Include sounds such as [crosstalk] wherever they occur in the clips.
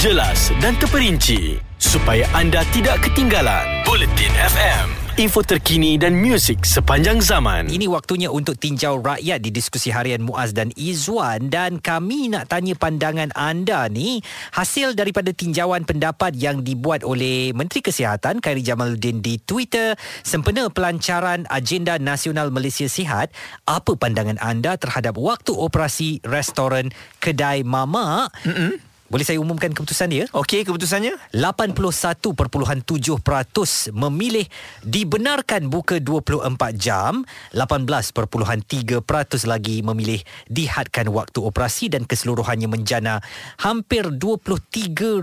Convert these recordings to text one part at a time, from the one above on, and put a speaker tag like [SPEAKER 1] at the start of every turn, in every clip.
[SPEAKER 1] jelas dan terperinci supaya anda tidak ketinggalan Bulletin FM info terkini dan muzik sepanjang zaman.
[SPEAKER 2] Ini waktunya untuk tinjau rakyat di diskusi harian Muaz dan Izwan dan kami nak tanya pandangan anda ni hasil daripada tinjauan pendapat yang dibuat oleh Menteri Kesihatan Khairi Jamaluddin di Twitter sempena pelancaran agenda nasional Malaysia Sihat. Apa pandangan anda terhadap waktu operasi restoran kedai mamak? Mm-mm. Boleh saya umumkan keputusan dia?
[SPEAKER 3] Okey, keputusannya?
[SPEAKER 2] 81.7% memilih dibenarkan buka 24 jam, 18.3% lagi memilih dihadkan waktu operasi dan keseluruhannya menjana hampir 23,000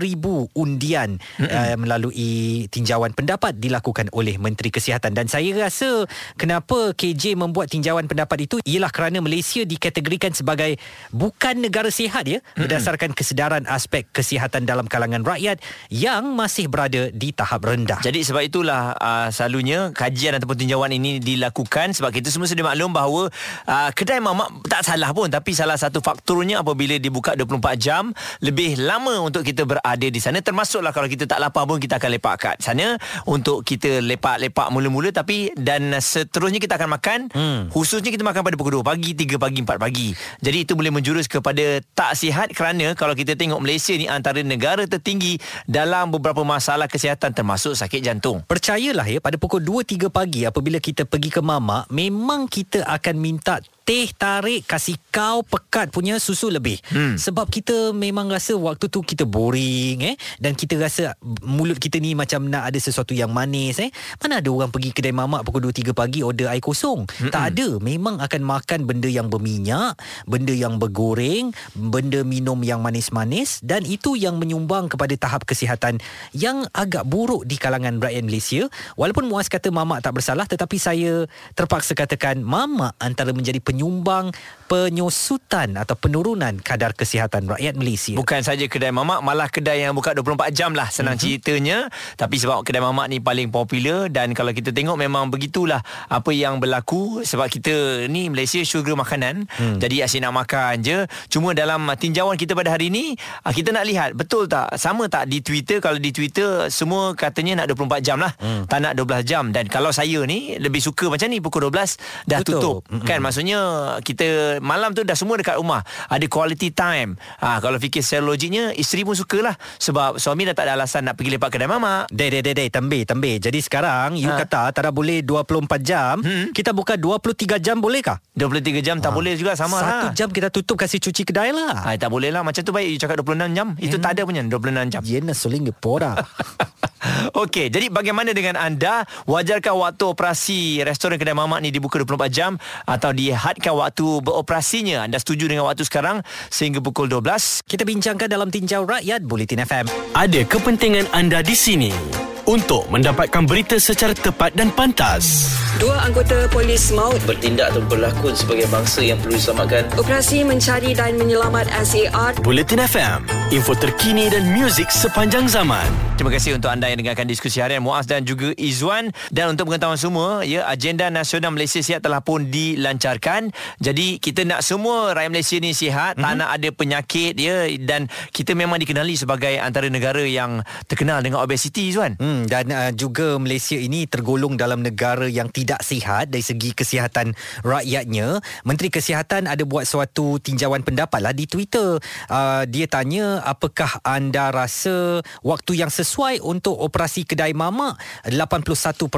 [SPEAKER 2] undian uh, melalui tinjauan pendapat dilakukan oleh Menteri Kesihatan dan saya rasa kenapa KJ membuat tinjauan pendapat itu ialah kerana Malaysia dikategorikan sebagai bukan negara sihat ya berdasarkan kesedaran aspek kesihatan dalam kalangan rakyat yang masih berada di tahap rendah.
[SPEAKER 3] Jadi sebab itulah uh, selalunya kajian ataupun tinjauan ini dilakukan sebab kita semua sedia maklum bahawa uh, kedai mamak tak salah pun tapi salah satu faktornya apabila dibuka 24 jam lebih lama untuk kita berada di sana termasuklah kalau kita tak lapar pun kita akan lepak kat sana untuk kita lepak-lepak mula-mula tapi dan seterusnya kita akan makan hmm. khususnya kita makan pada pukul 2 pagi 3 pagi 4 pagi. Jadi itu boleh menjurus kepada tak sihat kerana kalau kita tengok Malaysia ni antara negara tertinggi dalam beberapa masalah kesihatan termasuk sakit jantung.
[SPEAKER 2] Percayalah ya pada pukul 2 3 pagi apabila kita pergi ke mamak memang kita akan minta teh tarik kasih kau pekat punya susu lebih. Hmm. Sebab kita memang rasa waktu tu kita boring eh dan kita rasa mulut kita ni macam nak ada sesuatu yang manis eh. Mana ada orang pergi kedai mamak pukul 2 3 pagi order air kosong. Hmm. Tak ada. Memang akan makan benda yang berminyak, benda yang bergoreng, benda minum yang manis-manis dan itu yang menyumbang kepada tahap kesihatan yang agak buruk di kalangan rakyat Malaysia. Walaupun Muaz kata mamak tak bersalah tetapi saya terpaksa katakan mamak antara menjadi penyumbang penyusutan atau penurunan kadar kesihatan rakyat Malaysia.
[SPEAKER 3] Bukan saja kedai mamak, malah kedai yang buka 24 jam lah senang mm-hmm. ceritanya. Tapi sebab kedai mamak ni paling popular dan kalau kita tengok memang begitulah apa yang berlaku sebab kita ni Malaysia sugar makanan. Mm. Jadi asyik nak makan je. Cuma dalam tinjauan kita pada hari ni, ah, kita nak lihat betul tak sama tak di Twitter kalau di Twitter semua katanya nak 24 jam lah. Mm. Tak nak 12 jam dan kalau saya ni lebih suka macam ni pukul 12 dah betul. tutup. Mm-hmm. Kan maksudnya kita malam tu dah semua dekat rumah. Ada quality time. Ha, kalau fikir secara logiknya isteri pun sukalah. Sebab suami dah tak ada alasan nak pergi lepak kedai mamak.
[SPEAKER 2] Deh deh deh deh tembe tembe jadi sekarang you ha. kata tak ada boleh 24 jam hmm? kita buka 23 jam boleh kah?
[SPEAKER 3] 23 jam tak ha. boleh juga sama
[SPEAKER 2] Satu lah. jam kita tutup kasih cuci kedai lah.
[SPEAKER 3] Ha, tak boleh lah. Macam tu baik you cakap 26 jam. Itu hmm. tak ada punya 26 jam.
[SPEAKER 2] Yena soling pora [laughs] [laughs]
[SPEAKER 3] Okey, jadi bagaimana dengan anda? Wajarkah waktu operasi restoran kedai mamak ni dibuka 24 jam atau dihadkan waktu beroperasinya? Anda setuju dengan waktu sekarang sehingga pukul 12?
[SPEAKER 2] Kita bincangkan dalam tinjau rakyat Bulletin FM.
[SPEAKER 1] Ada kepentingan anda di sini untuk mendapatkan berita secara tepat dan pantas.
[SPEAKER 4] Dua anggota polis maut
[SPEAKER 5] bertindak atau berlakon sebagai bangsa yang perlu diselamatkan.
[SPEAKER 4] Operasi mencari dan menyelamat SAR.
[SPEAKER 1] Bulletin FM, info terkini dan muzik sepanjang zaman.
[SPEAKER 3] Terima kasih untuk anda yang dengarkan diskusi harian Muaz dan juga Izwan dan untuk pengetahuan semua, ya agenda nasional Malaysia sihat telah pun dilancarkan. Jadi kita nak semua rakyat Malaysia ni sihat, mm-hmm. tak nak ada penyakit ya dan kita memang dikenali sebagai antara negara yang terkenal dengan obesiti Izwan.
[SPEAKER 2] Hmm dan uh, juga Malaysia ini tergolong dalam negara yang tidak sihat dari segi kesihatan rakyatnya. Menteri Kesihatan ada buat suatu tinjauan pendapat lah di Twitter. Uh, dia tanya apakah anda rasa waktu yang sesuai untuk operasi kedai mamak 81.7%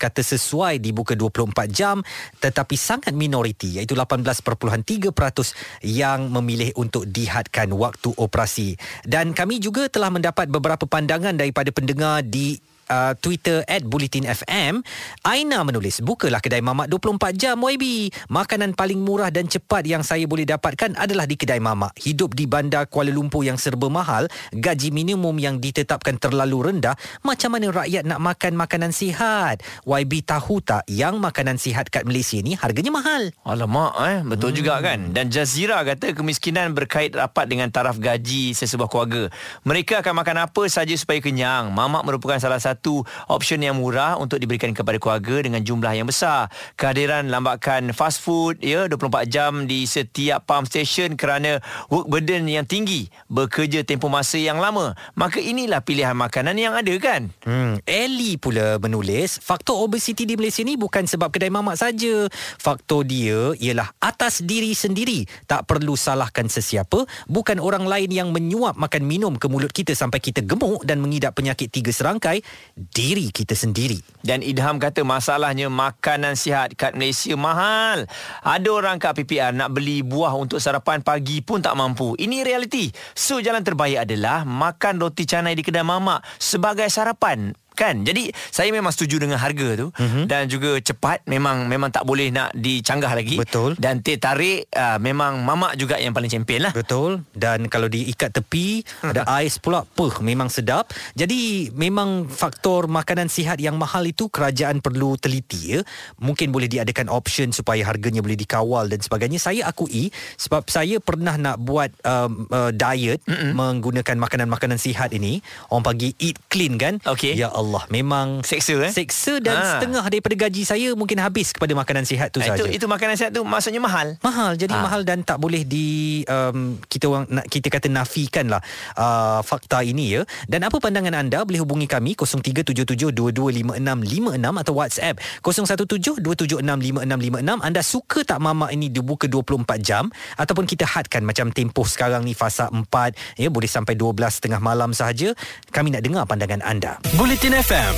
[SPEAKER 2] kata sesuai dibuka 24 jam tetapi sangat minoriti iaitu 18.3% yang memilih untuk dihadkan waktu operasi. Dan kami juga telah mendapat beberapa pandangan daripada pendengar di uh, Twitter at Bulletin FM Aina menulis Bukalah kedai mamak 24 jam YB Makanan paling murah dan cepat yang saya boleh dapatkan adalah di kedai mamak. Hidup di bandar Kuala Lumpur yang serba mahal Gaji minimum yang ditetapkan terlalu rendah. Macam mana rakyat nak makan makanan sihat? YB tahu tak yang makanan sihat kat Malaysia ni harganya mahal?
[SPEAKER 3] Alamak eh. Betul hmm. juga kan? Dan Jazira kata kemiskinan berkait rapat dengan taraf gaji sesebuah keluarga. Mereka akan makan apa saja supaya kenyang. Mamak merupakan salah satu satu option yang murah untuk diberikan kepada keluarga dengan jumlah yang besar. Kehadiran lambakan fast food ya 24 jam di setiap pump station kerana work burden yang tinggi, bekerja tempoh masa yang lama. Maka inilah pilihan makanan yang ada kan?
[SPEAKER 2] Hmm, Ellie pula menulis, faktor obesiti di Malaysia ni bukan sebab kedai mamak saja. Faktor dia ialah atas diri sendiri. Tak perlu salahkan sesiapa, bukan orang lain yang menyuap makan minum ke mulut kita sampai kita gemuk dan mengidap penyakit tiga serangkai, diri kita sendiri.
[SPEAKER 3] Dan Idham kata masalahnya makanan sihat kat Malaysia mahal. Ada orang kat PPR nak beli buah untuk sarapan pagi pun tak mampu. Ini realiti. So jalan terbaik adalah makan roti canai di kedai mamak sebagai sarapan kan? Jadi saya memang setuju dengan harga tu. Mm-hmm. dan juga cepat. Memang memang tak boleh nak dicanggah lagi.
[SPEAKER 2] Betul.
[SPEAKER 3] dan teh tarik uh, memang mamak juga yang paling champion lah.
[SPEAKER 2] Betul. Dan kalau diikat tepi Ada [laughs] ais pula. Puh memang sedap. Jadi memang faktor makanan sihat yang mahal itu Kerajaan perlu teliti ya. Mungkin boleh diadakan option Supaya harganya boleh dikawal dan sebagainya. Saya akui Sebab saya pernah nak buat um, uh, Diet Mm-mm. Menggunakan makanan-makanan sihat ini. Orang panggil eat clean kan?
[SPEAKER 3] Okey.
[SPEAKER 2] Ya Allah Memang
[SPEAKER 3] Seksa, eh?
[SPEAKER 2] Seksa dan
[SPEAKER 3] Ha.
[SPEAKER 2] setengah daripada gaji saya Mungkin habis kepada makanan sihat tu
[SPEAKER 3] itu
[SPEAKER 2] saja
[SPEAKER 3] itu makanan sihat tu maksudnya mahal?
[SPEAKER 2] Mahal. Jadi
[SPEAKER 3] Ah.
[SPEAKER 2] mahal dan tak boleh di um, kita orang nak kita kata nafikan lah uh, fakta ini ya. Dan apa pandangan anda? Boleh hubungi kami 0377225656 atau WhatsApp 0172765656 anda suka tak mamak ini dibuka 24 jam? Ataupun kita hadkan macam tempoh sekarang ni fasa 4 ya boleh sampai 12 tengah malam sahaja. Kami nak dengar pandangan anda.
[SPEAKER 1] Bulletin FM,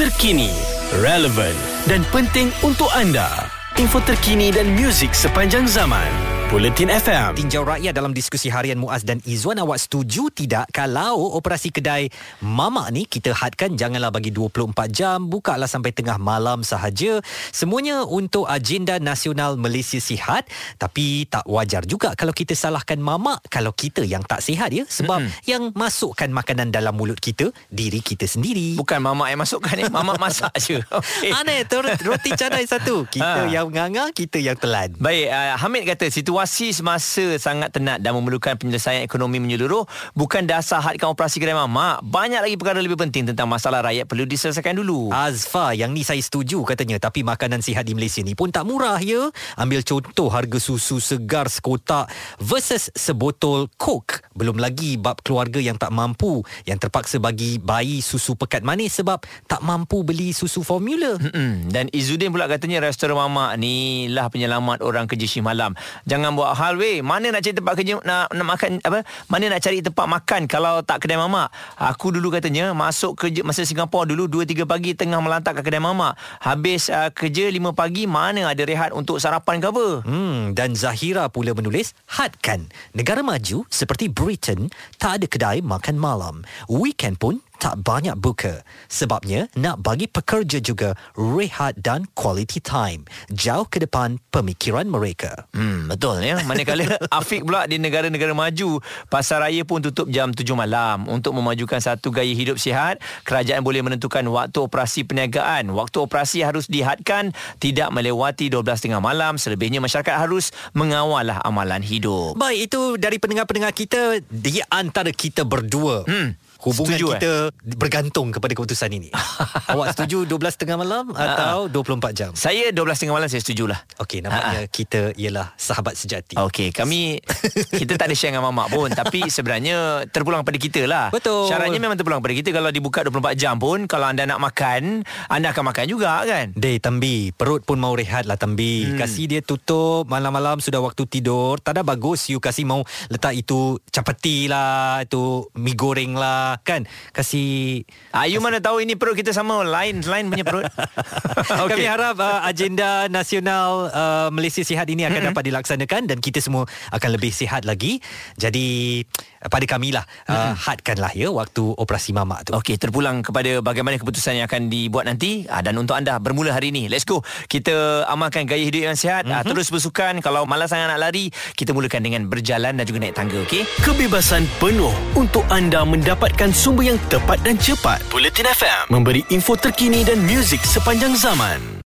[SPEAKER 1] terkini, relevan dan penting untuk anda. Info terkini dan muzik sepanjang zaman. Bulletin FM.
[SPEAKER 2] Tinjau rakyat dalam diskusi harian Muaz dan Izzuan awak setuju tidak kalau operasi kedai mamak ni kita hadkan janganlah bagi 24 jam bukalah sampai tengah malam sahaja semuanya untuk agenda nasional Malaysia sihat tapi tak wajar juga kalau kita salahkan mamak kalau kita yang tak sihat ya sebab mm-hmm. yang masukkan makanan dalam mulut kita diri kita sendiri
[SPEAKER 3] bukan mamak yang masukkan ni mamak masak je [laughs] okay.
[SPEAKER 2] Aneh tu roti canai satu kita
[SPEAKER 3] Ha.
[SPEAKER 2] yang nganga kita yang telan
[SPEAKER 3] Baik, uh, Hamid kata situasi semasa sangat tenat dan memerlukan penyelesaian ekonomi menyeluruh bukan dasar hadkan operasi kedai mamak. Banyak lagi perkara lebih penting tentang masalah rakyat perlu diselesaikan dulu.
[SPEAKER 2] Azfa yang ni saya setuju katanya tapi makanan sihat di Malaysia ni pun tak murah ya. Ambil contoh harga susu segar sekotak versus sebotol Coke. Belum lagi bab keluarga yang tak mampu yang terpaksa bagi bayi susu pekat manis sebab tak mampu beli susu formula.
[SPEAKER 3] Mm-mm. Dan Izzuddin pula katanya restoran mamak ni lah penyelamat orang kerja shift malam. Jangan buat hal weh. Mana nak cari tempat kerja nak nak makan apa? Mana nak cari tempat makan kalau tak kedai mamak? Aku dulu katanya masuk kerja masa Singapura dulu 2 3 pagi tengah melantak kat kedai mamak. Habis uh, kerja 5 pagi mana ada rehat untuk sarapan ke apa?
[SPEAKER 2] Hmm, dan Zahira pula menulis, hadkan, negara maju seperti Britain tak ada kedai makan malam. Weekend pun tak banyak buka. Sebabnya nak bagi pekerja juga rehat dan quality time. Jauh ke depan pemikiran mereka.
[SPEAKER 3] Hmm, betul ya. Manakala [laughs] Afiq pula di negara-negara maju, pasar raya pun tutup jam 7 malam. Untuk memajukan satu gaya hidup sihat, kerajaan boleh menentukan waktu operasi perniagaan. Waktu operasi harus dihadkan tidak melewati 12.30 malam. Selebihnya masyarakat harus mengawal lah amalan hidup.
[SPEAKER 2] Baik, itu dari pendengar-pendengar kita di antara kita berdua.
[SPEAKER 3] Hmm.
[SPEAKER 2] Hubungan
[SPEAKER 3] Setuju,
[SPEAKER 2] kita bergantung kepada keputusan ini. [laughs] Awak setuju 12 tengah malam atau 24 jam?
[SPEAKER 3] Saya 12.30 malam saya setujulah.
[SPEAKER 2] Okey, nampaknya kita ialah sahabat sejati.
[SPEAKER 3] Okey, kami [laughs] kita tak ada share dengan mamak pun tapi sebenarnya terpulang pada kita lah.
[SPEAKER 2] Betul.
[SPEAKER 3] Syaratnya memang terpulang pada kita kalau dibuka 24 jam pun kalau anda nak makan, anda akan makan juga kan?
[SPEAKER 2] Dey Tambi Perut pun mau rehat lah Tambi hmm. Kasih dia tutup Malam-malam sudah waktu tidur Tak ada bagus You kasih mau Letak itu Capati lah Itu Mi goreng lah Kan Kasih
[SPEAKER 3] Ah, you mana tahu ini perut kita sama lain lain punya perut. [laughs]
[SPEAKER 2] okay. Kami harap uh, agenda nasional uh, Malaysia Sihat ini akan mm-hmm. dapat dilaksanakan dan kita semua akan lebih sihat lagi. Jadi pada kamilah uh, hadkanlah ya waktu operasi mamak tu.
[SPEAKER 3] Okey, terpulang kepada bagaimana keputusan yang akan dibuat nanti ah, dan untuk anda bermula hari ini. Let's go. Kita amalkan gaya hidup yang sihat, mm-hmm. ah, terus bersukan. Kalau malas sangat nak lari, kita mulakan dengan berjalan dan juga naik tangga, okey?
[SPEAKER 1] Kebebasan penuh untuk anda mendapatkan sumber yang tepat dan cepat. Bulletin FM memberi info terkini dan muzik sepanjang zaman.